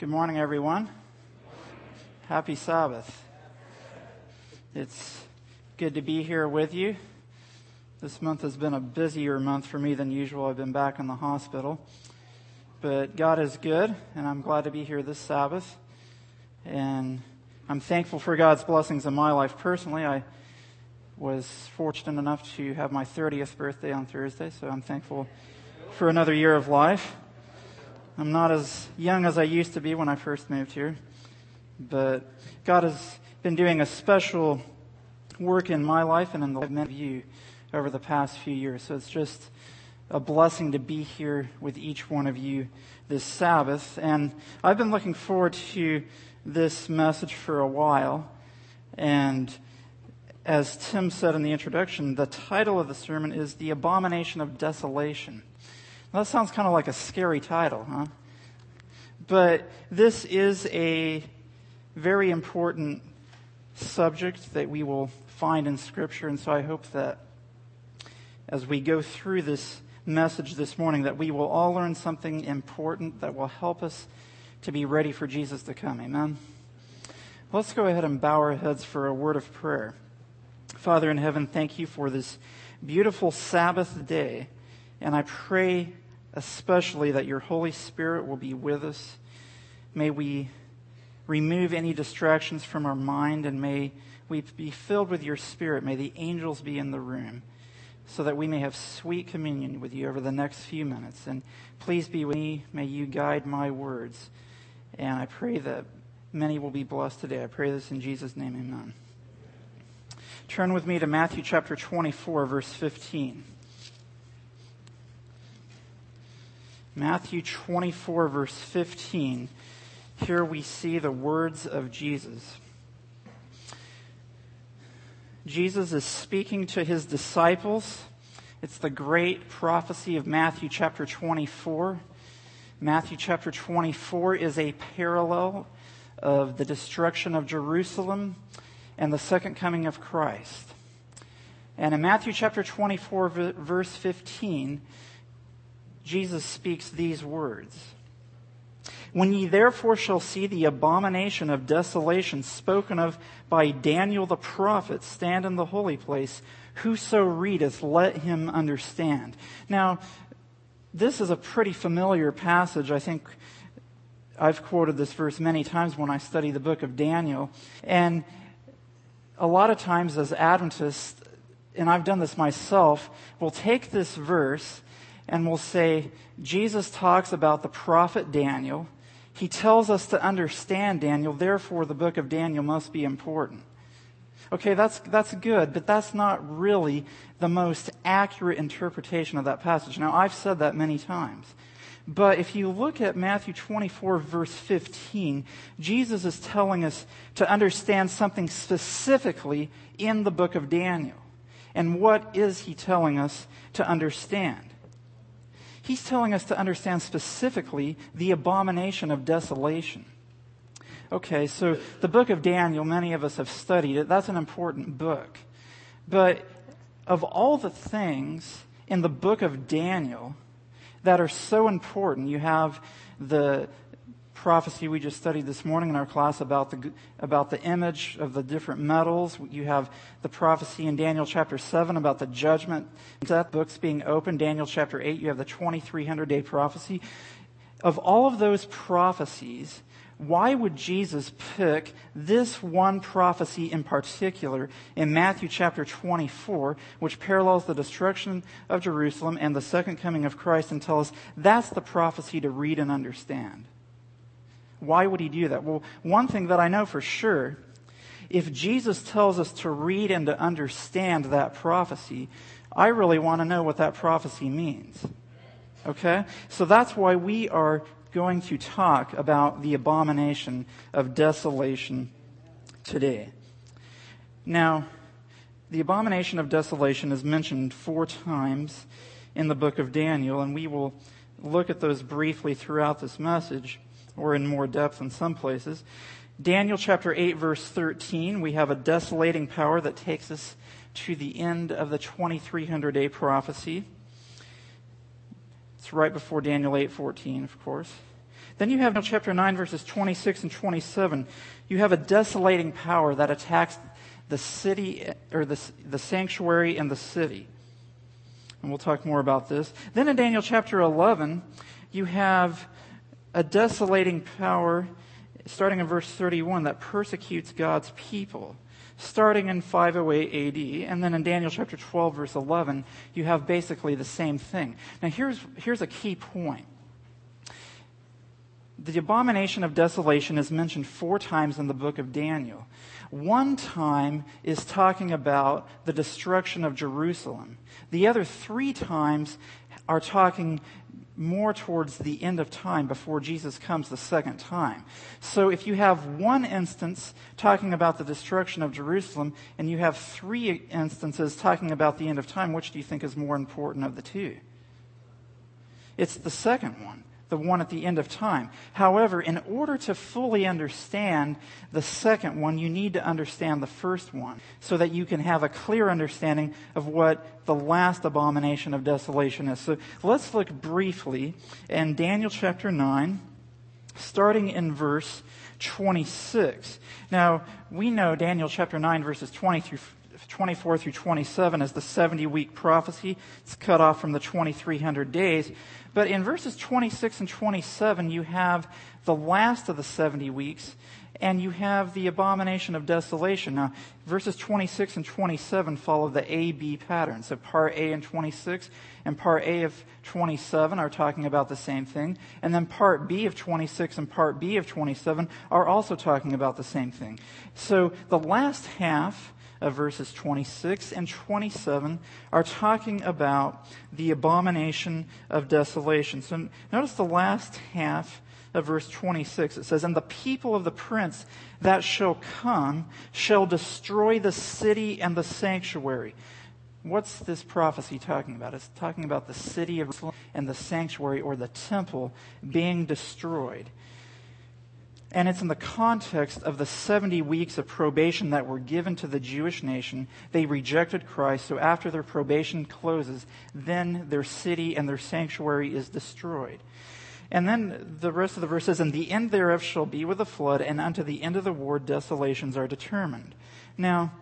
Good morning, everyone. Happy Sabbath. It's good to be here with you. This month has been a busier month for me than usual. I've been back in the hospital. But God is good, and I'm glad to be here this Sabbath. And I'm thankful for God's blessings in my life personally. I was fortunate enough to have my 30th birthday on Thursday, so I'm thankful for another year of life. I'm not as young as I used to be when I first moved here, but God has been doing a special work in my life and in the life of of you over the past few years. So it's just a blessing to be here with each one of you this Sabbath. And I've been looking forward to this message for a while. And as Tim said in the introduction, the title of the sermon is The Abomination of Desolation. That sounds kind of like a scary title, huh? But this is a very important subject that we will find in Scripture, and so I hope that as we go through this message this morning, that we will all learn something important that will help us to be ready for Jesus to come. Amen. Let's go ahead and bow our heads for a word of prayer. Father in heaven, thank you for this beautiful Sabbath day. And I pray especially that your Holy Spirit will be with us. May we remove any distractions from our mind and may we be filled with your Spirit. May the angels be in the room so that we may have sweet communion with you over the next few minutes. And please be with me. May you guide my words. And I pray that many will be blessed today. I pray this in Jesus' name. Amen. Turn with me to Matthew chapter 24, verse 15. Matthew 24, verse 15. Here we see the words of Jesus. Jesus is speaking to his disciples. It's the great prophecy of Matthew chapter 24. Matthew chapter 24 is a parallel of the destruction of Jerusalem and the second coming of Christ. And in Matthew chapter 24, verse 15, Jesus speaks these words. When ye therefore shall see the abomination of desolation spoken of by Daniel the prophet stand in the holy place, whoso readeth, let him understand. Now, this is a pretty familiar passage. I think I've quoted this verse many times when I study the book of Daniel. And a lot of times as Adventists, and I've done this myself, we'll take this verse and we'll say, Jesus talks about the prophet Daniel. He tells us to understand Daniel, therefore the book of Daniel must be important. Okay, that's, that's good, but that's not really the most accurate interpretation of that passage. Now, I've said that many times. But if you look at Matthew 24, verse 15, Jesus is telling us to understand something specifically in the book of Daniel. And what is he telling us to understand? He's telling us to understand specifically the abomination of desolation. Okay, so the book of Daniel, many of us have studied it. That's an important book. But of all the things in the book of Daniel that are so important, you have the prophecy we just studied this morning in our class about the, about the image of the different metals. You have the prophecy in Daniel chapter 7 about the judgment death books being opened. Daniel chapter 8, you have the 2300 day prophecy. Of all of those prophecies, why would Jesus pick this one prophecy in particular in Matthew chapter 24, which parallels the destruction of Jerusalem and the second coming of Christ and tell us that's the prophecy to read and understand? Why would he do that? Well, one thing that I know for sure, if Jesus tells us to read and to understand that prophecy, I really want to know what that prophecy means. Okay? So that's why we are going to talk about the abomination of desolation today. Now, the abomination of desolation is mentioned four times in the book of Daniel, and we will look at those briefly throughout this message or in more depth in some places. Daniel chapter 8 verse 13, we have a desolating power that takes us to the end of the 2300 day prophecy. It's right before Daniel 8:14, of course. Then you have chapter 9, verses 26 and 27. You have a desolating power that attacks the city, or the, the sanctuary and the city. And we'll talk more about this. Then in Daniel chapter 11, you have a desolating power, starting in verse 31, that persecutes God's people. Starting in 508 AD, and then in Daniel chapter 12, verse 11, you have basically the same thing. Now, here's, here's a key point. The abomination of desolation is mentioned four times in the book of Daniel. One time is talking about the destruction of Jerusalem. The other three times are talking more towards the end of time before Jesus comes the second time. So if you have one instance talking about the destruction of Jerusalem and you have three instances talking about the end of time, which do you think is more important of the two? It's the second one the one at the end of time. However, in order to fully understand the second one, you need to understand the first one so that you can have a clear understanding of what the last abomination of desolation is. So let's look briefly in Daniel chapter 9, starting in verse 26. Now, we know Daniel chapter 9, verses 20 through 24 through 27 is the 70 week prophecy. It's cut off from the 2300 days. But in verses 26 and 27, you have the last of the 70 weeks, and you have the abomination of desolation. Now, verses 26 and 27 follow the A B pattern. So, part A and 26 and part A of 27 are talking about the same thing. And then part B of 26 and part B of 27 are also talking about the same thing. So, the last half of verses 26 and 27 are talking about the abomination of desolation. So notice the last half of verse 26. It says, And the people of the prince that shall come shall destroy the city and the sanctuary. What's this prophecy talking about? It's talking about the city of Jerusalem and the sanctuary or the temple being destroyed. And it's in the context of the 70 weeks of probation that were given to the Jewish nation. They rejected Christ, so after their probation closes, then their city and their sanctuary is destroyed. And then the rest of the verse says, And the end thereof shall be with a flood, and unto the end of the war desolations are determined. Now,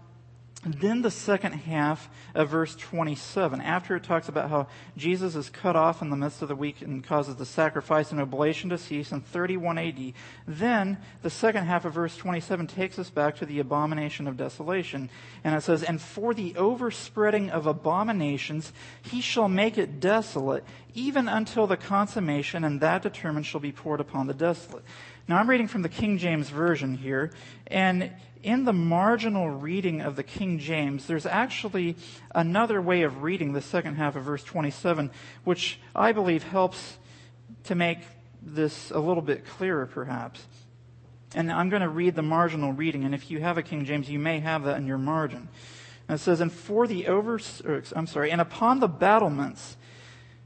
then the second half of verse 27, after it talks about how Jesus is cut off in the midst of the week and causes the sacrifice and oblation to cease in 31 AD, then the second half of verse 27 takes us back to the abomination of desolation. And it says, And for the overspreading of abominations, he shall make it desolate, even until the consummation, and that determined shall be poured upon the desolate. Now I'm reading from the King James Version here, and in the marginal reading of the King James, there's actually another way of reading the second half of verse 27, which I believe helps to make this a little bit clearer, perhaps. And I'm going to read the marginal reading, and if you have a King James, you may have that in your margin. And it says, And for the over, I'm sorry, and upon the battlements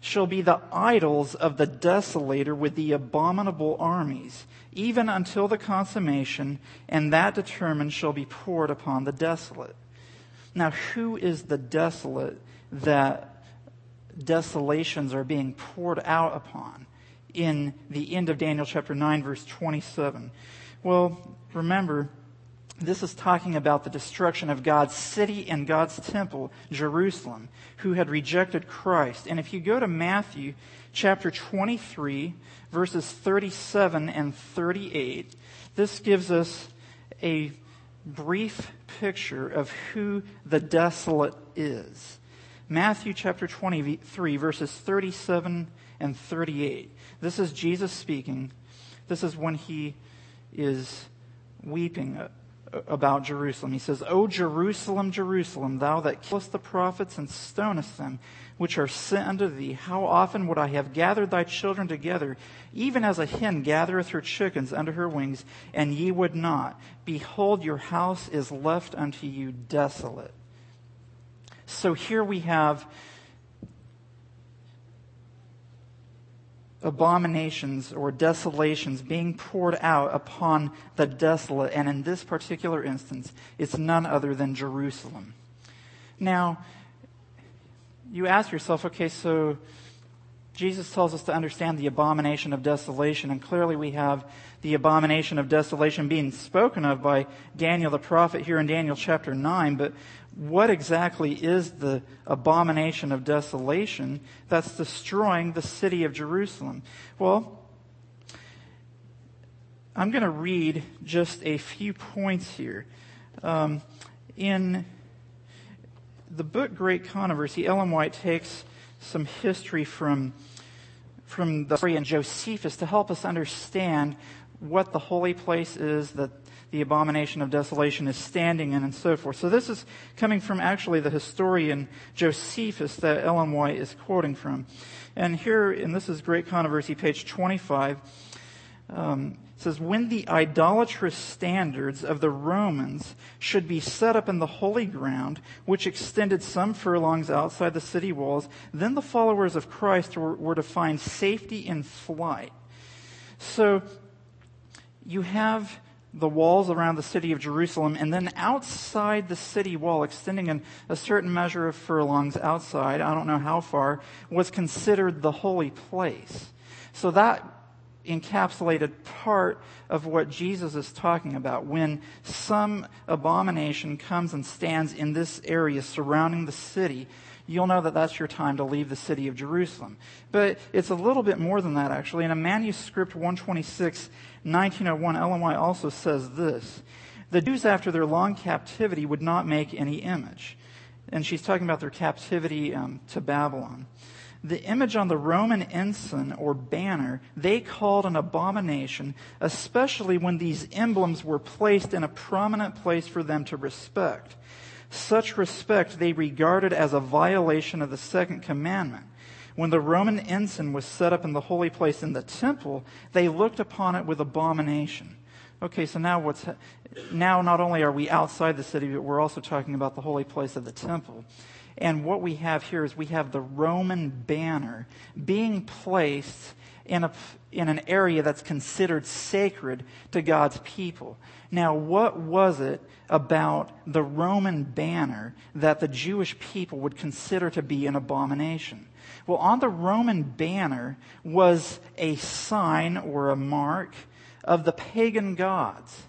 shall be the idols of the desolator with the abominable armies even until the consummation, and that determined shall be poured upon the desolate. Now, who is the desolate that desolations are being poured out upon in the end of Daniel chapter 9, verse 27? Well, remember, this is talking about the destruction of God's city and God's temple, Jerusalem, who had rejected Christ. And if you go to Matthew chapter 23, verses 37 and 38, this gives us a brief picture of who the desolate is. Matthew chapter 23, verses 37 and 38. This is Jesus speaking. This is when he is weeping about Jerusalem. He says, O Jerusalem, Jerusalem, thou that killest the prophets and stonest them, which are sent unto thee, how often would I have gathered thy children together, even as a hen gathereth her chickens under her wings, and ye would not. Behold, your house is left unto you desolate. So here we have abominations or desolations being poured out upon the desolate. And in this particular instance, it's none other than Jerusalem. Now, you ask yourself, okay, so Jesus tells us to understand the abomination of desolation, and clearly we have the abomination of desolation being spoken of by Daniel the prophet here in Daniel chapter 9. But what exactly is the abomination of desolation that's destroying the city of Jerusalem? Well, I'm going to read just a few points here. Um, in the book Great Controversy, Ellen White takes some history from, from the story in Josephus to help us understand what the holy place is that the abomination of desolation is standing in and so forth. So this is coming from actually the historian Josephus that Ellen White is quoting from. And here, and this is Great Controversy, page 25, um, says, when the idolatrous standards of the Romans should be set up in the holy ground, which extended some furlongs outside the city walls, then the followers of Christ were, were to find safety in flight. So you have the walls around the city of Jerusalem, and then outside the city wall, extending in a certain measure of furlongs outside, I don't know how far, was considered the holy place. So that encapsulated part of what Jesus is talking about. When some abomination comes and stands in this area surrounding the city, you'll know that that's your time to leave the city of Jerusalem. But it's a little bit more than that, actually. In a manuscript 126, 1901, Ellen White also says this. The Jews, after their long captivity, would not make any image. And she's talking about their captivity um, to Babylon the image on the Roman ensign or banner they called an abomination, especially when these emblems were placed in a prominent place for them to respect. Such respect they regarded as a violation of the second commandment. When the Roman ensign was set up in the holy place in the temple, they looked upon it with abomination. Okay, so now what's, now not only are we outside the city, but we're also talking about the holy place of the temple. And what we have here is we have the Roman banner being placed in, a, in an area that's considered sacred to God's people. Now, what was it about the Roman banner that the Jewish people would consider to be an abomination? Well, on the Roman banner was a sign or a mark of the pagan gods.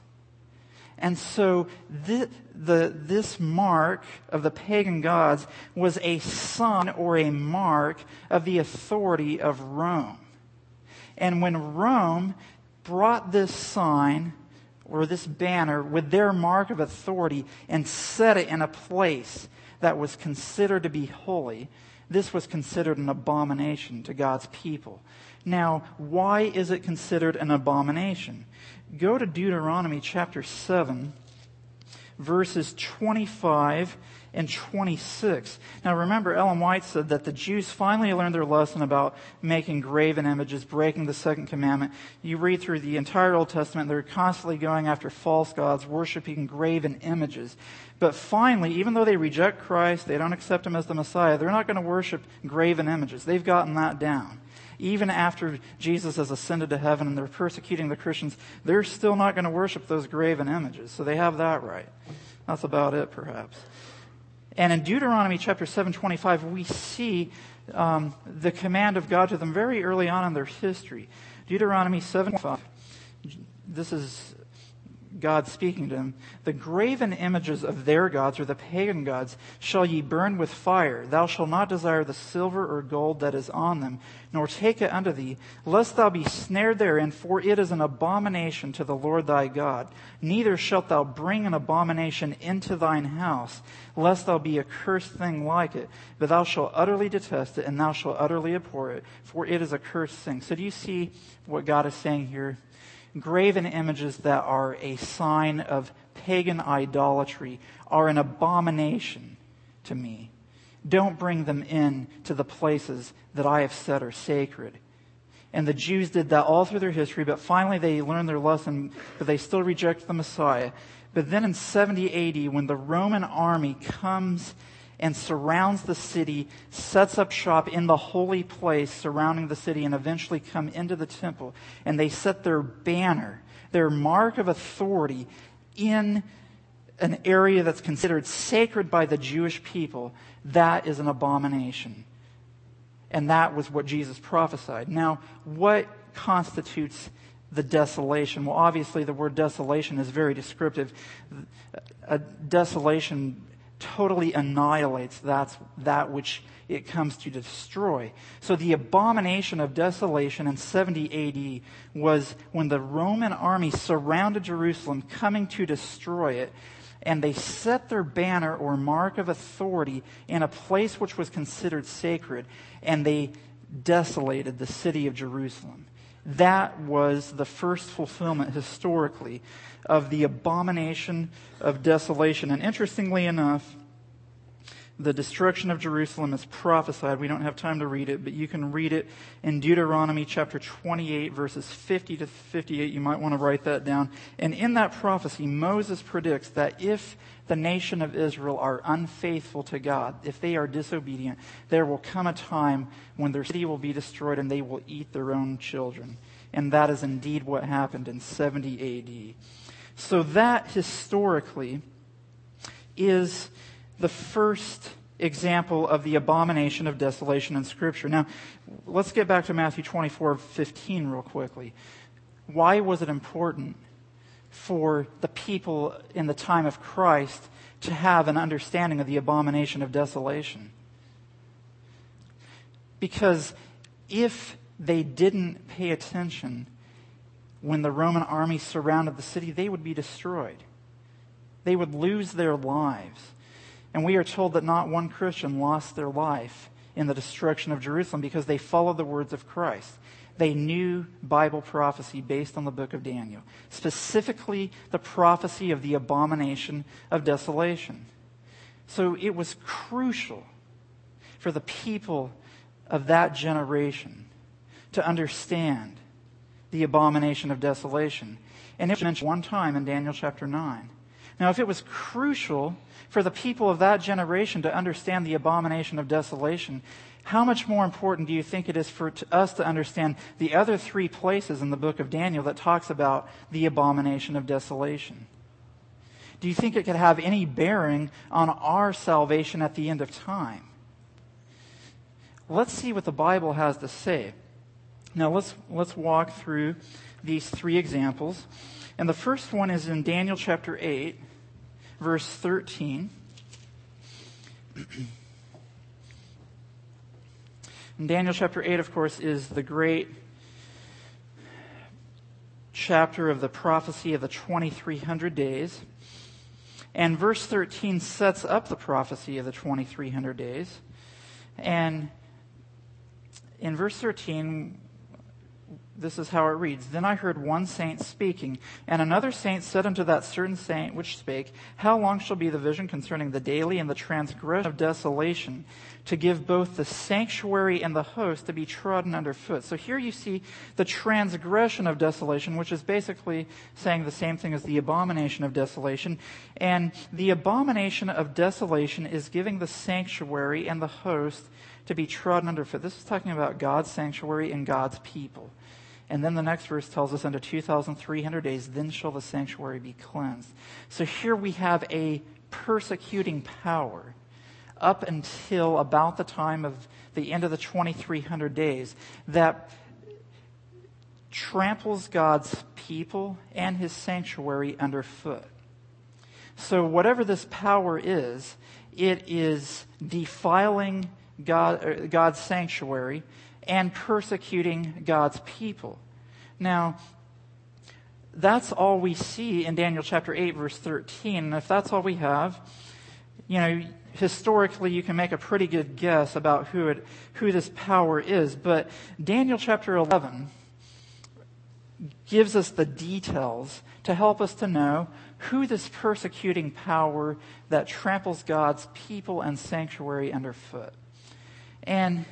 And so the, the, this mark of the pagan gods was a sign or a mark of the authority of Rome. And when Rome brought this sign or this banner with their mark of authority and set it in a place that was considered to be holy, this was considered an abomination to God's people. Now, why is it considered an abomination? Go to Deuteronomy chapter 7, verses 25 and 26. Now remember, Ellen White said that the Jews finally learned their lesson about making graven images, breaking the second commandment. You read through the entire Old Testament, they're constantly going after false gods, worshiping graven images. But finally, even though they reject Christ, they don't accept him as the Messiah, they're not going to worship graven images. They've gotten that down even after Jesus has ascended to heaven and they're persecuting the Christians, they're still not going to worship those graven images. So they have that right. That's about it, perhaps. And in Deuteronomy chapter 7:25, we see um, the command of God to them very early on in their history. Deuteronomy 7:5. This is God speaking to him, The graven images of their gods, or the pagan gods, shall ye burn with fire. Thou shalt not desire the silver or gold that is on them, nor take it unto thee, lest thou be snared therein, for it is an abomination to the Lord thy God. Neither shalt thou bring an abomination into thine house, lest thou be a cursed thing like it. But thou shalt utterly detest it, and thou shalt utterly abhor it, for it is a cursed thing. So do you see what God is saying here? Graven images that are a sign of pagan idolatry are an abomination to me. Don't bring them in to the places that I have said are sacred. And the Jews did that all through their history, but finally they learned their lesson, but they still reject the Messiah. But then in 70 AD, when the Roman army comes and surrounds the city, sets up shop in the holy place surrounding the city, and eventually come into the temple. And they set their banner, their mark of authority in an area that's considered sacred by the Jewish people. That is an abomination. And that was what Jesus prophesied. Now, what constitutes the desolation? Well, obviously, the word desolation is very descriptive. A desolation totally annihilates that's, that which it comes to destroy. So the abomination of desolation in 70 AD was when the Roman army surrounded Jerusalem, coming to destroy it, and they set their banner or mark of authority in a place which was considered sacred, and they desolated the city of Jerusalem. That was the first fulfillment historically of the abomination of desolation. And interestingly enough, the destruction of Jerusalem is prophesied. We don't have time to read it, but you can read it in Deuteronomy chapter 28, verses 50 to 58. You might want to write that down. And in that prophecy, Moses predicts that if the nation of Israel are unfaithful to God, if they are disobedient, there will come a time when their city will be destroyed and they will eat their own children. And that is indeed what happened in 70 AD. So that historically is the first example of the abomination of desolation in Scripture. Now, let's get back to Matthew 24 15 real quickly. Why was it important for the people in the time of Christ to have an understanding of the abomination of desolation? Because if they didn't pay attention when the Roman army surrounded the city, they would be destroyed. They would lose their lives. And we are told that not one Christian lost their life in the destruction of Jerusalem because they followed the words of Christ. They knew Bible prophecy based on the book of Daniel, specifically the prophecy of the abomination of desolation. So it was crucial for the people of that generation to understand the abomination of desolation. And it was mentioned one time in Daniel chapter 9. Now, if it was crucial for the people of that generation to understand the abomination of desolation, how much more important do you think it is for us to understand the other three places in the book of Daniel that talks about the abomination of desolation? Do you think it could have any bearing on our salvation at the end of time? Let's see what the Bible has to say. Now let's, let's walk through these three examples. And the first one is in Daniel chapter 8 verse 13. In Daniel chapter 8, of course, is the great chapter of the prophecy of the 2300 days. And verse 13 sets up the prophecy of the 2300 days. And in verse 13, this is how it reads. Then I heard one saint speaking, and another saint said unto that certain saint which spake, How long shall be the vision concerning the daily and the transgression of desolation, to give both the sanctuary and the host to be trodden under foot? So here you see the transgression of desolation, which is basically saying the same thing as the abomination of desolation. And the abomination of desolation is giving the sanctuary and the host to be trodden under foot. This is talking about God's sanctuary and God's people. And then the next verse tells us, under 2,300 days, then shall the sanctuary be cleansed. So here we have a persecuting power up until about the time of the end of the 2,300 days that tramples God's people and his sanctuary underfoot. So whatever this power is, it is defiling God, uh, God's sanctuary and persecuting God's people. Now, that's all we see in Daniel chapter 8, verse 13. And if that's all we have, you know, historically you can make a pretty good guess about who, it, who this power is. But Daniel chapter 11 gives us the details to help us to know who this persecuting power that tramples God's people and sanctuary underfoot. And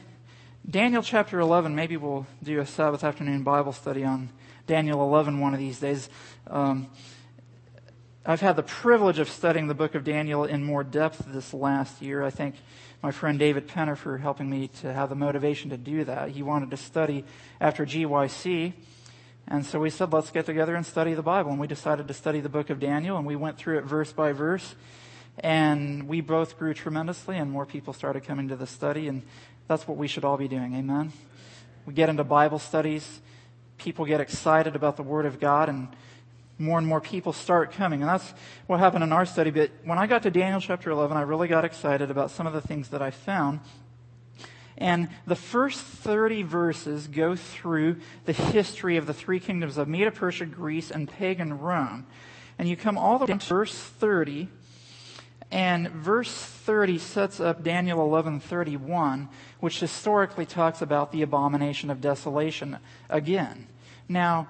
Daniel chapter 11, maybe we'll do a Sabbath afternoon Bible study on Daniel 11 one of these days. Um, I've had the privilege of studying the book of Daniel in more depth this last year. I thank my friend David Penner for helping me to have the motivation to do that. He wanted to study after GYC. And so we said, let's get together and study the Bible. And we decided to study the book of Daniel, and we went through it verse by verse. And we both grew tremendously, and more people started coming to the study. And That's what we should all be doing. Amen. We get into Bible studies. People get excited about the Word of God and more and more people start coming. And that's what happened in our study. But when I got to Daniel chapter 11, I really got excited about some of the things that I found. And the first 30 verses go through the history of the three kingdoms of Medo Persia, Greece, and pagan Rome. And you come all the way to verse 30. And verse 30 sets up Daniel 11:31, which historically talks about the abomination of desolation again. Now,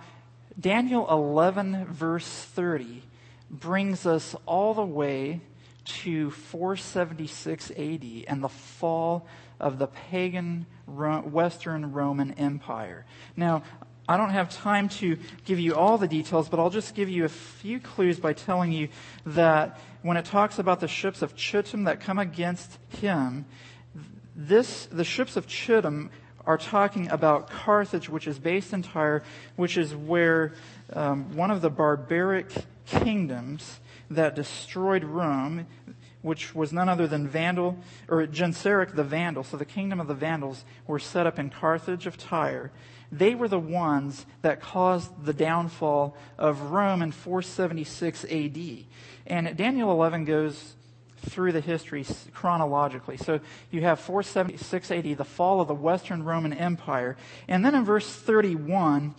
Daniel 11, verse 30, brings us all the way to 476 AD and the fall of the pagan Western Roman Empire. Now, I don't have time to give you all the details, but I'll just give you a few clues by telling you that when it talks about the ships of Chittim that come against him, this, the ships of Chittim are talking about Carthage, which is based in Tyre, which is where um, one of the barbaric kingdoms that destroyed Rome, which was none other than Vandal, or Genseric the Vandal. So the kingdom of the Vandals were set up in Carthage of Tyre. They were the ones that caused the downfall of Rome in 476 AD. And Daniel 11 goes through the history chronologically. So you have 476 AD, the fall of the Western Roman Empire. And then in verse 31,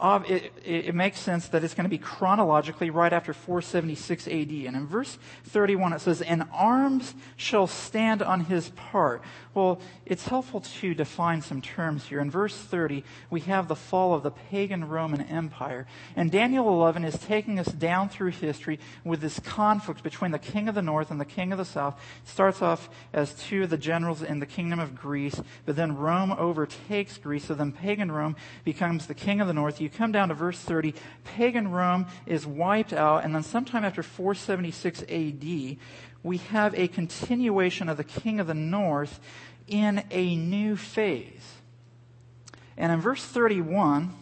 it, it, makes sense that it's going to be chronologically right after 476 AD. And in verse 31 it says, And arms shall stand on his part. Well, it's helpful to define some terms here. In verse 30, we have the fall of the pagan Roman Empire. And Daniel 11 is taking us down through history with this conflict between the king of the north and the king of the south. It starts off as two of the generals in the kingdom of Greece, but then Rome overtakes Greece. So then pagan Rome becomes the king of the north. You come down to verse 30, pagan Rome is wiped out, and then sometime after 476 AD, we have a continuation of the king of the north in a new phase. And in verse 31,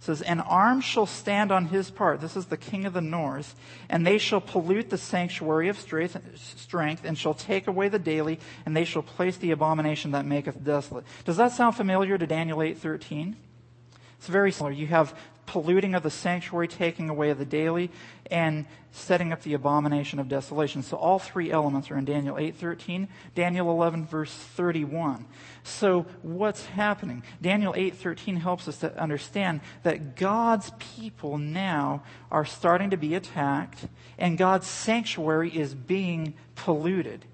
it says, An arm shall stand on his part. This is the king of the north. And they shall pollute the sanctuary of strength, and shall take away the daily, and they shall place the abomination that maketh desolate. Does that sound familiar to Daniel 8.13? It's very similar. You have polluting of the sanctuary, taking away of the daily, and setting up the abomination of desolation. So all three elements are in Daniel 8:13, Daniel 11 verse 31. So what's happening? Daniel 8:13 helps us to understand that God's people now are starting to be attacked and God's sanctuary is being polluted.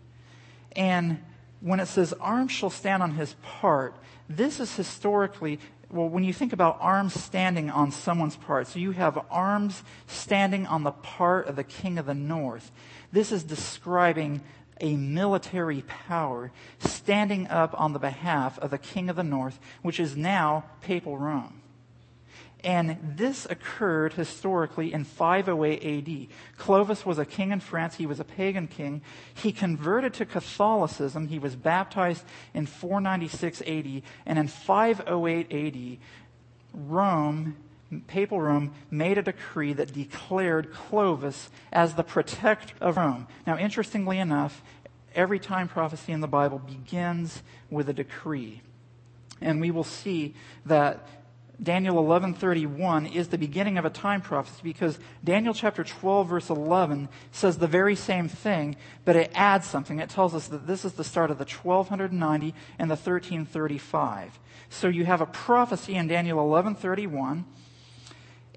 And when it says arms shall stand on his part, this is historically well, when you think about arms standing on someone's part, so you have arms standing on the part of the king of the north. This is describing a military power standing up on the behalf of the king of the north, which is now papal Rome. And this occurred historically in 508 AD. Clovis was a king in France. He was a pagan king. He converted to Catholicism. He was baptized in 496 AD. And in 508 AD, Rome, papal Rome, made a decree that declared Clovis as the protector of Rome. Now, interestingly enough, every time prophecy in the Bible begins with a decree. And we will see that Daniel 11:31 is the beginning of a time prophecy because Daniel chapter 12 verse 11 says the very same thing, but it adds something. It tells us that this is the start of the 1290 and the 1335. So you have a prophecy in Daniel 11:31,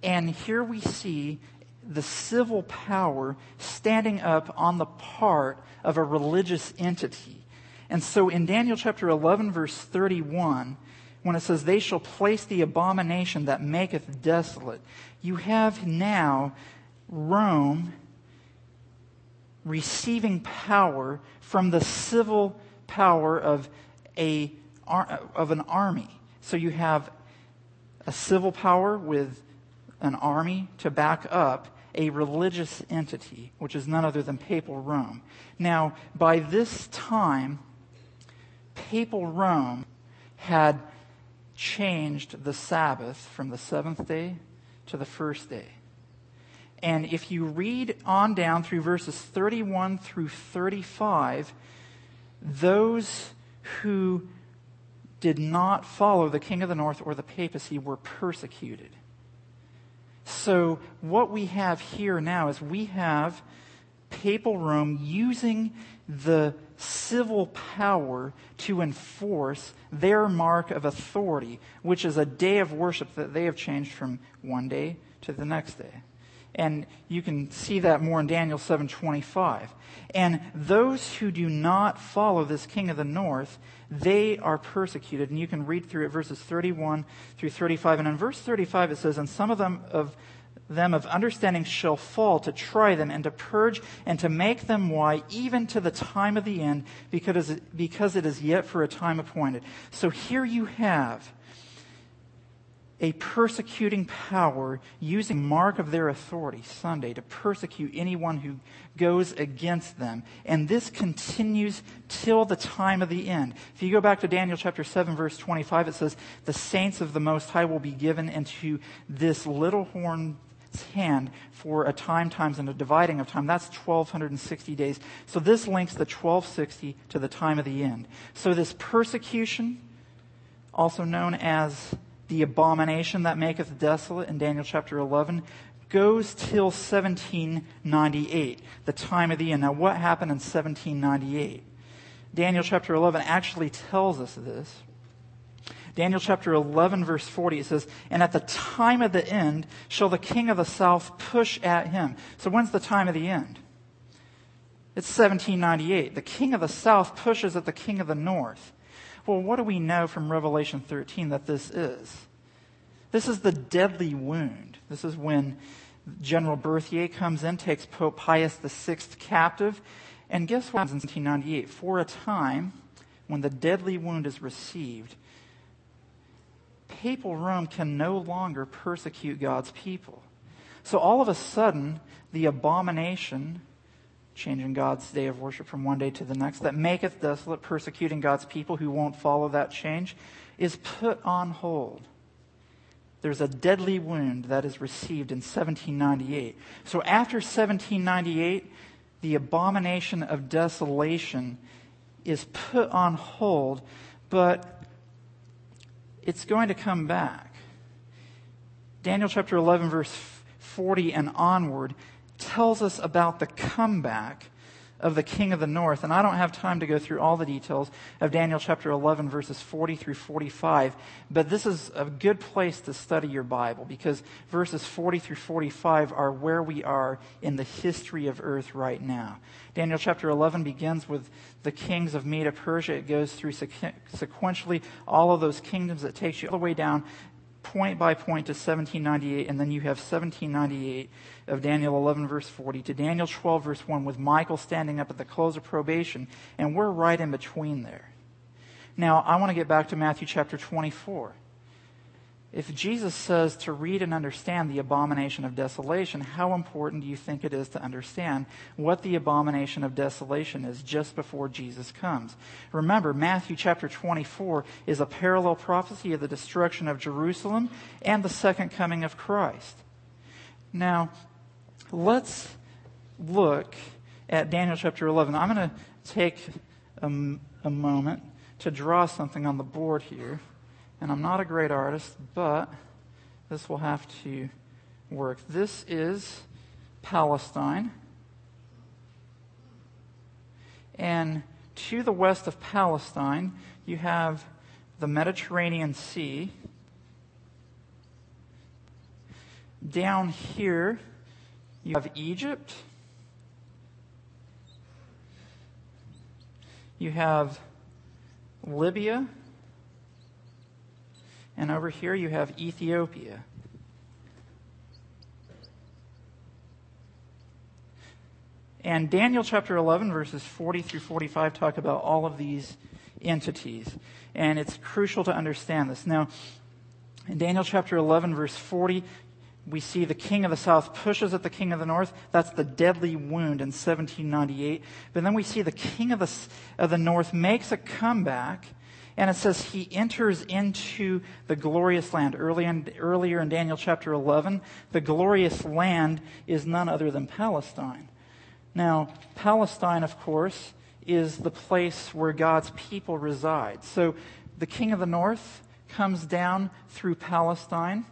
and here we see the civil power standing up on the part of a religious entity. And so in Daniel chapter 11 verse 31, when it says, They shall place the abomination that maketh desolate, you have now Rome receiving power from the civil power of, a, of an army. So you have a civil power with an army to back up a religious entity, which is none other than papal Rome. Now, by this time, papal Rome had changed the Sabbath from the seventh day to the first day. And if you read on down through verses 31 through 35, those who did not follow the king of the north or the papacy were persecuted. So what we have here now is we have papal Rome using the civil power to enforce their mark of authority, which is a day of worship that they have changed from one day to the next day. And you can see that more in Daniel 7:25. And those who do not follow this king of the north, they are persecuted. And you can read through it verses 31 through 35. And in verse 35 it says, And some of them of them of understanding shall fall to try them and to purge and to make them wise even to the time of the end because, because it is yet for a time appointed. So here you have a persecuting power using mark of their authority Sunday to persecute anyone who goes against them. And this continues till the time of the end. If you go back to Daniel chapter 7 verse 25, it says, the saints of the Most High will be given into this little horn 10 for a time times and a dividing of time. That's 1260 days. So this links the 1260 to the time of the end. So this persecution, also known as the abomination that maketh desolate in Daniel chapter 11, goes till 1798, the time of the end. Now what happened in 1798? Daniel chapter 11 actually tells us this. Daniel chapter 11 verse 40, it says, And at the time of the end shall the king of the south push at him. So when's the time of the end? It's 1798. The king of the south pushes at the king of the north. Well, what do we know from Revelation 13 that this is? This is the deadly wound. This is when General Berthier comes in, takes Pope Pius VI captive, and guess what happens in 1798? For a time, when the deadly wound is received, papal Rome can no longer persecute God's people. So all of a sudden, the abomination changing God's day of worship from one day to the next, that maketh desolate, persecuting God's people who won't follow that change, is put on hold. There's a deadly wound that is received in 1798. So after 1798, the abomination of desolation is put on hold, but it's going to come back. Daniel chapter 11, verse 40 and onward tells us about the comeback of the king of the north. And I don't have time to go through all the details of Daniel chapter 11, verses 40 through 45. But this is a good place to study your Bible because verses 40 through 45 are where we are in the history of earth right now. Daniel chapter 11 begins with the kings of Media Persia. It goes through sequentially all of those kingdoms. It takes you all the way down point by point to 1798, and then you have 1798 of Daniel 11, verse 40, to Daniel 12, verse 1, with Michael standing up at the close of probation, and we're right in between there. Now, I want to get back to Matthew chapter 24. If Jesus says to read and understand the abomination of desolation, how important do you think it is to understand what the abomination of desolation is just before Jesus comes? Remember, Matthew chapter 24 is a parallel prophecy of the destruction of Jerusalem and the second coming of Christ. Now, let's look at Daniel chapter 11. I'm going to take a, a moment to draw something on the board here. And I'm not a great artist, but this will have to work. This is Palestine. And to the west of Palestine, you have the Mediterranean Sea. Down here, you have Egypt. You have Libya. And over here you have Ethiopia. And Daniel chapter 11, verses 40 through 45, talk about all of these entities. And it's crucial to understand this. Now, in Daniel chapter 11, verse 40, we see the king of the south pushes at the king of the north. That's the deadly wound in 1798. But then we see the king of the, of the north makes a comeback and it says he enters into the glorious land. Early in, earlier in Daniel chapter 11, the glorious land is none other than Palestine. Now, Palestine, of course, is the place where God's people reside. So the king of the north comes down through Palestine.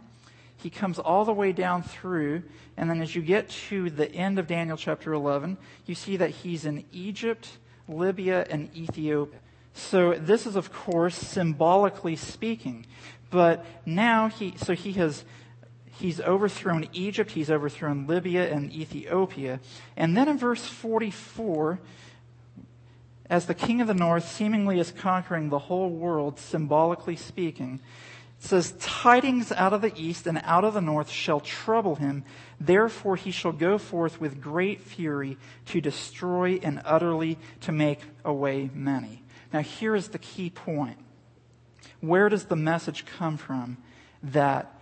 He comes all the way down through, and then as you get to the end of Daniel chapter 11, you see that he's in Egypt, Libya, and Ethiopia. So this is, of course, symbolically speaking. But now he, so he has, he's overthrown Egypt, he's overthrown Libya and Ethiopia. And then in verse 44, as the king of the north seemingly is conquering the whole world, symbolically speaking, it says, Tidings out of the east and out of the north shall trouble him. Therefore he shall go forth with great fury to destroy and utterly to make away many. Now here is the key point. Where does the message come from that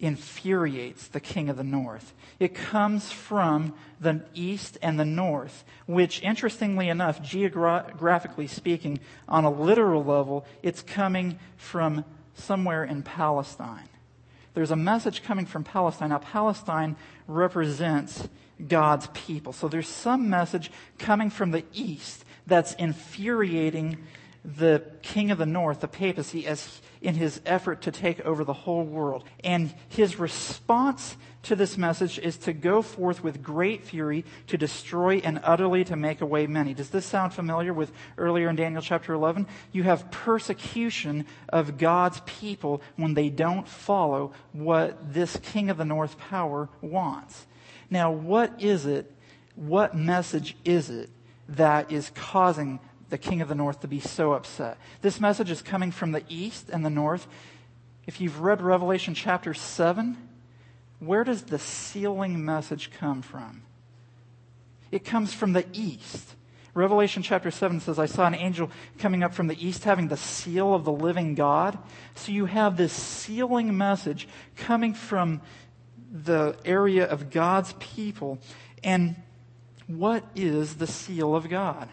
infuriates the king of the north. It comes from the east and the north, which, interestingly enough, geographically speaking, on a literal level, it's coming from somewhere in Palestine. There's a message coming from Palestine. Now, Palestine represents God's people. So there's some message coming from the east that's infuriating the king of the north, the papacy, as in his effort to take over the whole world. And his response to this message is to go forth with great fury to destroy and utterly to make away many. Does this sound familiar with earlier in Daniel chapter 11? You have persecution of God's people when they don't follow what this king of the north power wants. Now, what is it? What message is it that is causing the king of the north to be so upset. This message is coming from the east and the north. If you've read Revelation chapter 7, where does the sealing message come from? It comes from the east. Revelation chapter 7 says, I saw an angel coming up from the east having the seal of the living God. So you have this sealing message coming from the area of God's people. And what is the seal of God?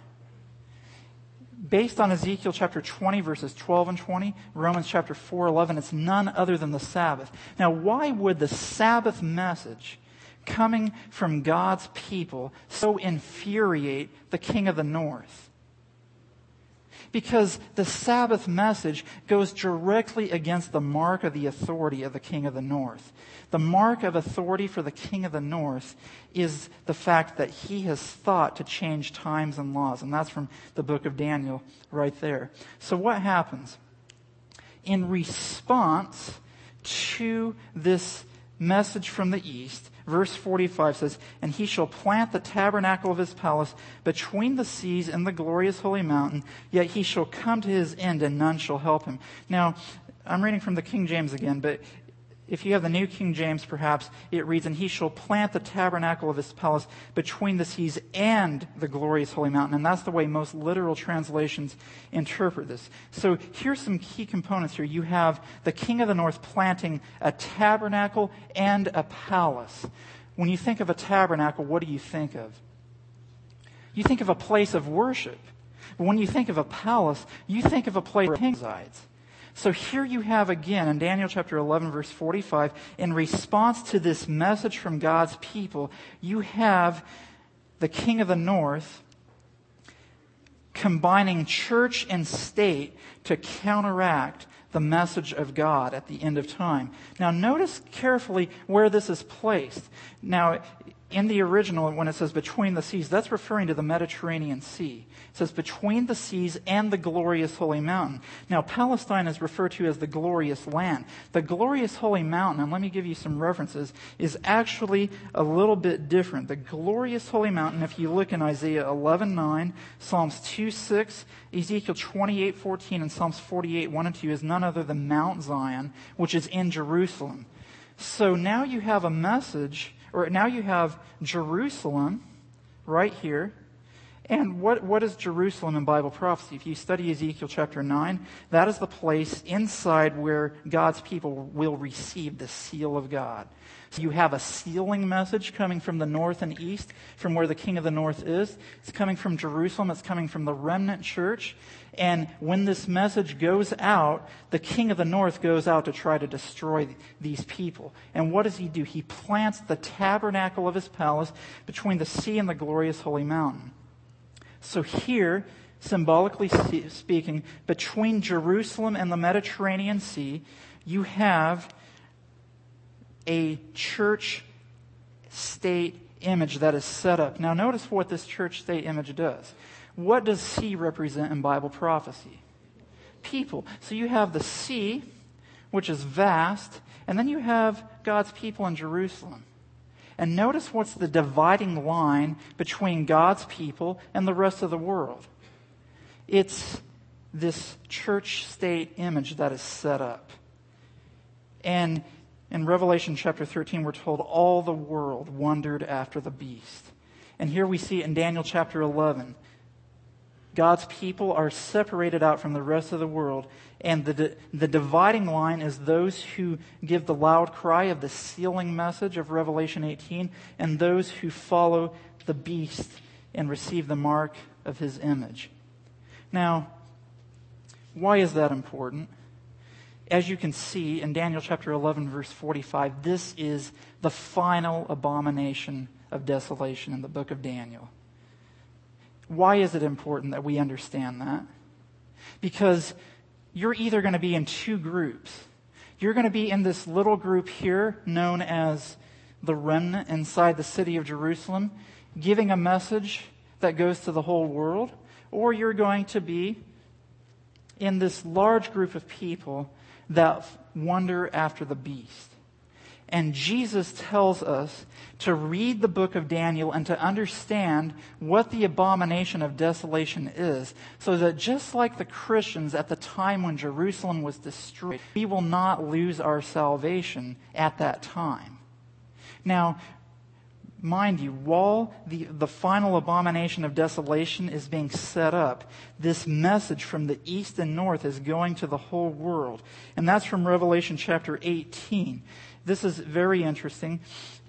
based on Ezekiel chapter 20, verses 12 and 20, Romans chapter 4, 11, it's none other than the Sabbath. Now, why would the Sabbath message coming from God's people so infuriate the king of the north? Because the Sabbath message goes directly against the mark of the authority of the king of the north. The mark of authority for the king of the north is the fact that he has thought to change times and laws. And that's from the book of Daniel right there. So what happens? In response to this message from the east, verse 45 says, And he shall plant the tabernacle of his palace between the seas and the glorious holy mountain, yet he shall come to his end, and none shall help him. Now, I'm reading from the King James again, but if you have the New King James, perhaps it reads, And he shall plant the tabernacle of his palace between the seas and the glorious holy mountain. And that's the way most literal translations interpret this. So here's some key components here. You have the king of the north planting a tabernacle and a palace. When you think of a tabernacle, what do you think of? You think of a place of worship. But when you think of a palace, you think of a place where king resides. So here you have again in Daniel chapter 11 verse 45, in response to this message from God's people, you have the king of the north combining church and state to counteract the message of God at the end of time. Now notice carefully where this is placed. Now, in the original, when it says between the seas, that's referring to the Mediterranean Sea. It says between the seas and the glorious holy mountain. Now, Palestine is referred to as the glorious land. The glorious holy mountain, and let me give you some references, is actually a little bit different. The glorious holy mountain, if you look in Isaiah 11 9, Psalms 2 6, Ezekiel 28 14, and Psalms 48 1 and 2, is none other than Mount Zion, which is in Jerusalem. So now you have a message or now you have Jerusalem right here. And what, what is Jerusalem in Bible prophecy? If you study Ezekiel chapter 9, that is the place inside where God's people will receive the seal of God. So you have a sealing message coming from the north and east, from where the king of the north is. It's coming from Jerusalem. It's coming from the remnant church. And when this message goes out, the king of the north goes out to try to destroy these people. And what does he do? He plants the tabernacle of his palace between the sea and the glorious holy mountain. So here, symbolically speaking, between Jerusalem and the Mediterranean Sea, you have a church state image that is set up. Now, notice what this church state image does. What does sea represent in Bible prophecy? People. So you have the sea, which is vast, and then you have God's people in Jerusalem. And notice what's the dividing line between God's people and the rest of the world. It's this church state image that is set up. And in Revelation chapter 13, we're told all the world wondered after the beast. And here we see in Daniel chapter 11, God's people are separated out from the rest of the world. And the, the dividing line is those who give the loud cry of the sealing message of Revelation 18 and those who follow the beast and receive the mark of his image. Now, why is that important? As you can see in Daniel chapter 11, verse 45, this is the final abomination of desolation in the book of Daniel. Why is it important that we understand that? Because you're either going to be in two groups. You're going to be in this little group here known as the remnant inside the city of Jerusalem, giving a message that goes to the whole world, or you're going to be in this large group of people that wonder after the beast. And Jesus tells us to read the book of Daniel and to understand what the abomination of desolation is, so that just like the Christians at the time when Jerusalem was destroyed, we will not lose our salvation at that time. Now, mind you, while the, the final abomination of desolation is being set up, this message from the east and north is going to the whole world. And that's from Revelation chapter 18. This is very interesting.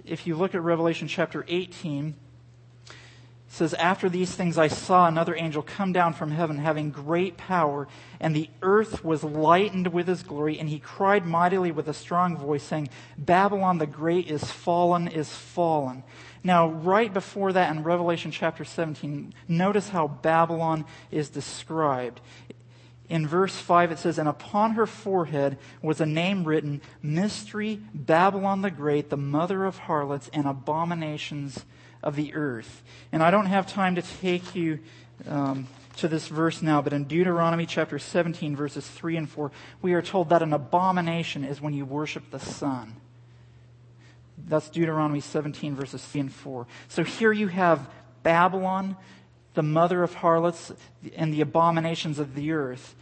If you look at Revelation chapter 18, says, After these things I saw another angel come down from heaven, having great power, and the earth was lightened with his glory, and he cried mightily with a strong voice, saying, Babylon the great is fallen, is fallen. Now, right before that in Revelation chapter 17, notice how Babylon is described. In verse 5, it says, And upon her forehead was a name written, Mystery, Babylon the Great, the mother of harlots and abominations of the earth. And I don't have time to take you um, to this verse now, but in Deuteronomy chapter 17, verses 3 and 4, we are told that an abomination is when you worship the sun. That's Deuteronomy 17, verses 3 and 4. So here you have Babylon, the mother of harlots, and the abominations of the earth.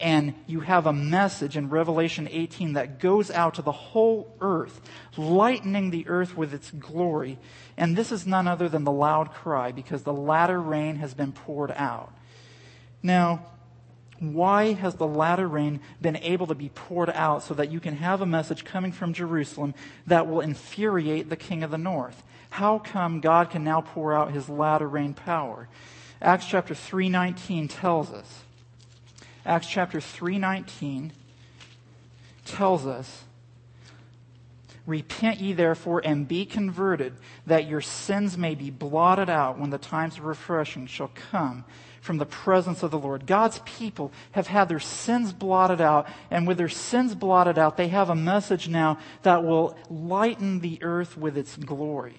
And you have a message in Revelation 18 that goes out to the whole earth, lightening the earth with its glory. And this is none other than the loud cry, because the latter rain has been poured out. Now, why has the latter rain been able to be poured out so that you can have a message coming from Jerusalem that will infuriate the king of the north? How come God can now pour out his latter rain power? Acts chapter 3:19 tells us. Acts chapter 3:19 tells us Repent ye therefore and be converted, that your sins may be blotted out when the times of refreshing shall come from the presence of the Lord. God's people have had their sins blotted out, and with their sins blotted out, they have a message now that will lighten the earth with its glory.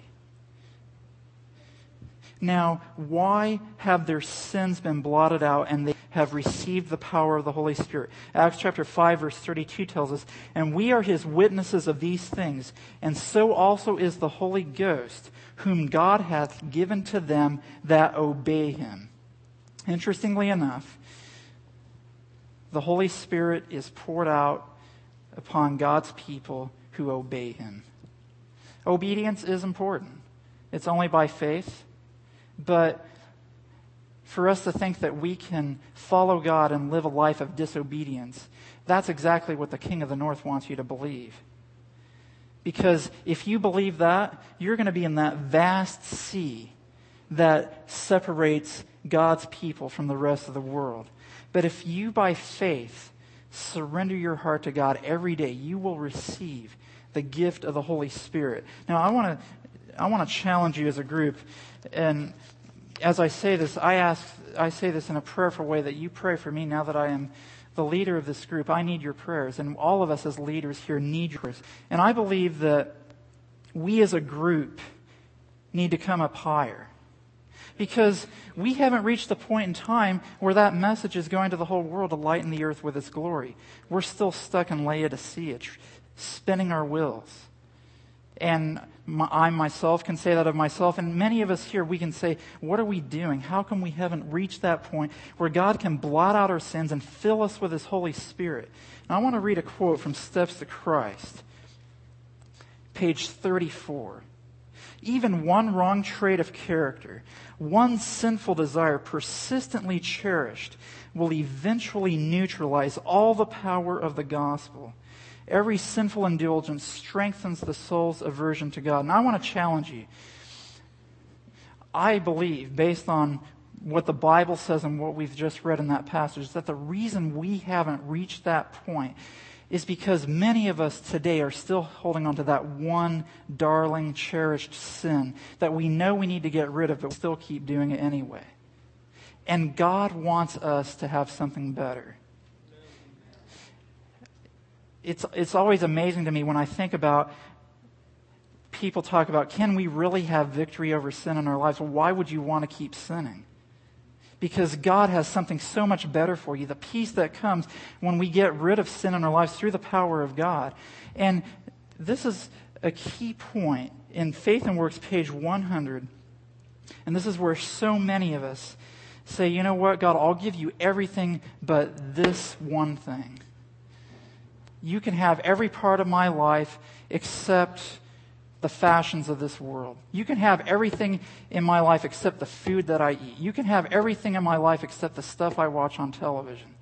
Now, why have their sins been blotted out and they have received the power of the Holy Spirit? Acts chapter 5 verse 32 tells us, And we are his witnesses of these things, and so also is the Holy Ghost, whom God hath given to them that obey him. Interestingly enough, the Holy Spirit is poured out upon God's people who obey Him. Obedience is important. It's only by faith. But for us to think that we can follow God and live a life of disobedience, that's exactly what the King of the North wants you to believe. Because if you believe that, you're going to be in that vast sea that separates God's people from the rest of the world. But if you, by faith, surrender your heart to God every day, you will receive the gift of the Holy Spirit. Now, I want to I want to challenge you as a group, and as I say this, I ask, I say this in a prayerful way that you pray for me now that I am the leader of this group. I need your prayers, and all of us as leaders here need your prayers. And I believe that we as a group need to come up higher. Because we haven't reached the point in time where that message is going to the whole world to lighten the earth with its glory. We're still stuck in Laodicea, spinning our wheels. And I myself can say that of myself, and many of us here, we can say, What are we doing? How come we haven't reached that point where God can blot out our sins and fill us with His Holy Spirit? And I want to read a quote from Steps to Christ, page 34. Even one wrong trait of character, one sinful desire persistently cherished, will eventually neutralize all the power of the gospel Every sinful indulgence strengthens the soul's aversion to God. And I want to challenge you. I believe, based on what the Bible says and what we've just read in that passage, that the reason we haven't reached that point is because many of us today are still holding on to that one darling, cherished sin that we know we need to get rid of, but we still keep doing it anyway. And God wants us to have something better it's, it's always amazing to me when I think about people talk about can we really have victory over sin in our lives? Well, why would you want to keep sinning? Because God has something so much better for you. The peace that comes when we get rid of sin in our lives through the power of God. And this is a key point in Faith and Works, page 100. And this is where so many of us say, you know what, God, I'll give you everything but this one thing you can have every part of my life except the fashions of this world. You can have everything in my life except the food that I eat. You can have everything in my life except the stuff I watch on television.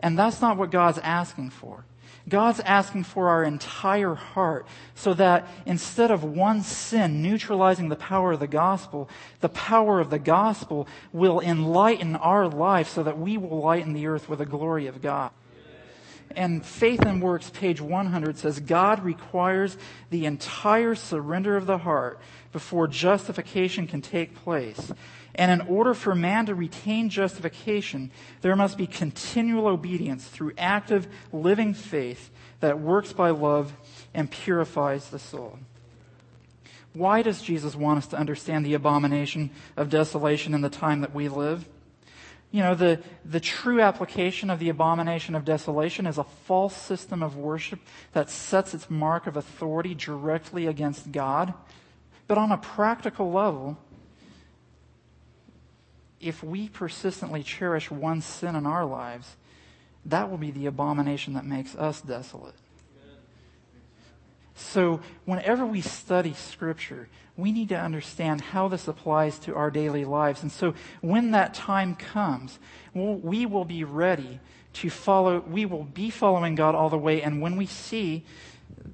And that's not what God's asking for. God's asking for our entire heart so that instead of one sin neutralizing the power of the gospel, the power of the gospel will enlighten our life so that we will lighten the earth with the glory of God. And Faith and Works, page 100, says God requires the entire surrender of the heart before justification can take place. And in order for man to retain justification, there must be continual obedience through active, living faith that works by love and purifies the soul. Why does Jesus want us to understand the abomination of desolation in the time that we live? You know, the, the true application of the abomination of desolation is a false system of worship that sets its mark of authority directly against God. But on a practical level, if we persistently cherish one sin in our lives, that will be the abomination that makes us desolate. So, whenever we study Scripture, we need to understand how this applies to our daily lives. And so, when that time comes, we will be ready to follow, we will be following God all the way. And when we see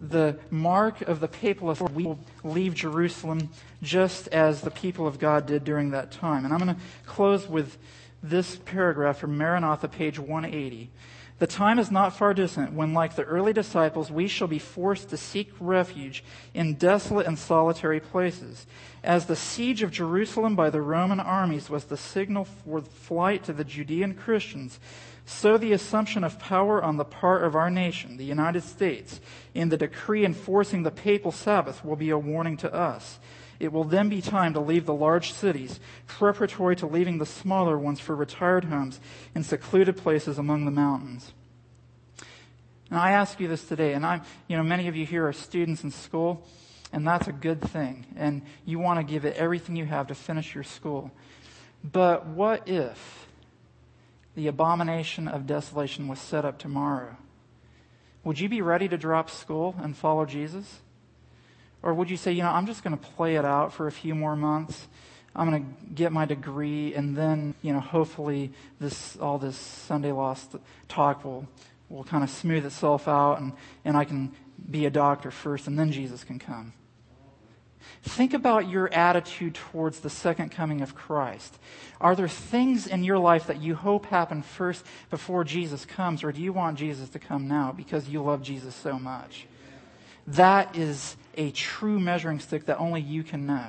the mark of the papal authority, we will leave Jerusalem just as the people of God did during that time. And I'm going to close with this paragraph from Maranatha, page 180. The time is not far distant when, like the early disciples, we shall be forced to seek refuge in desolate and solitary places. As the siege of Jerusalem by the Roman armies was the signal for flight to the Judean Christians, so the assumption of power on the part of our nation, the United States, in the decree enforcing the papal Sabbath will be a warning to us. It will then be time to leave the large cities, preparatory to leaving the smaller ones for retired homes in secluded places among the mountains. And I ask you this today, and I'm, you know, many of you here are students in school, and that's a good thing. And you want to give it everything you have to finish your school. But what if the abomination of desolation was set up tomorrow? Would you be ready to drop school and follow Jesus? Or would you say, you know, I'm just going to play it out for a few more months? I'm going to get my degree and then, you know, hopefully this, all this Sunday lost talk will, will kind of smooth itself out and, and I can be a doctor first and then Jesus can come. Think about your attitude towards the second coming of Christ. Are there things in your life that you hope happen first before Jesus comes, or do you want Jesus to come now because you love Jesus so much? That is a true measuring stick that only you can know.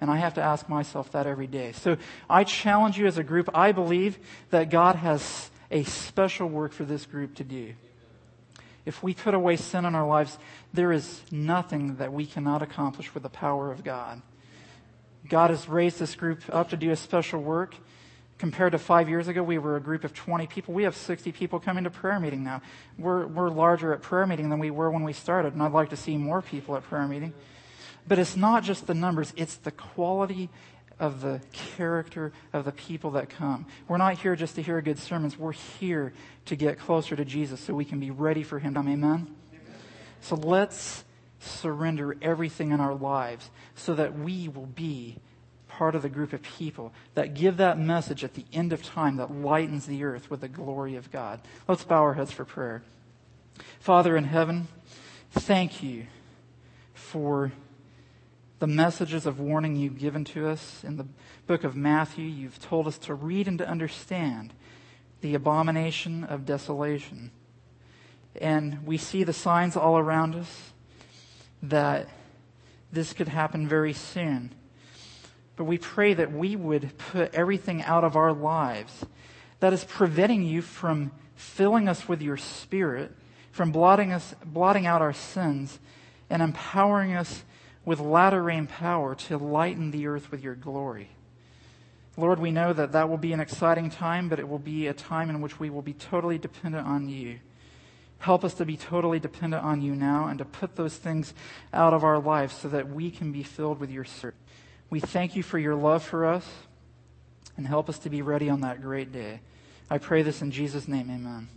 And I have to ask myself that every day. So I challenge you as a group. I believe that God has a special work for this group to do. If we put away sin in our lives, there is nothing that we cannot accomplish with the power of God. God has raised this group up to do a special work. Compared to five years ago, we were a group of 20 people. We have 60 people coming to prayer meeting now. We're, we're larger at prayer meeting than we were when we started, and I'd like to see more people at prayer meeting. But it's not just the numbers, it's the quality of the character of the people that come. We're not here just to hear good sermons. We're here to get closer to Jesus so we can be ready for Him. Amen? Amen. So let's surrender everything in our lives so that we will be part of the group of people that give that message at the end of time that lightens the earth with the glory of God. Let's bow our heads for prayer. Father in heaven, thank you for the messages of warning you've given to us in the book of Matthew. You've told us to read and to understand the abomination of desolation. And we see the signs all around us that this could happen very soon. But we pray that we would put everything out of our lives that is preventing you from filling us with your spirit, from blotting us, blotting out our sins, and empowering us with latter rain power to lighten the earth with your glory. Lord, we know that that will be an exciting time, but it will be a time in which we will be totally dependent on you. Help us to be totally dependent on you now and to put those things out of our lives so that we can be filled with your spirit. We thank you for your love for us and help us to be ready on that great day. I pray this in Jesus' name, amen.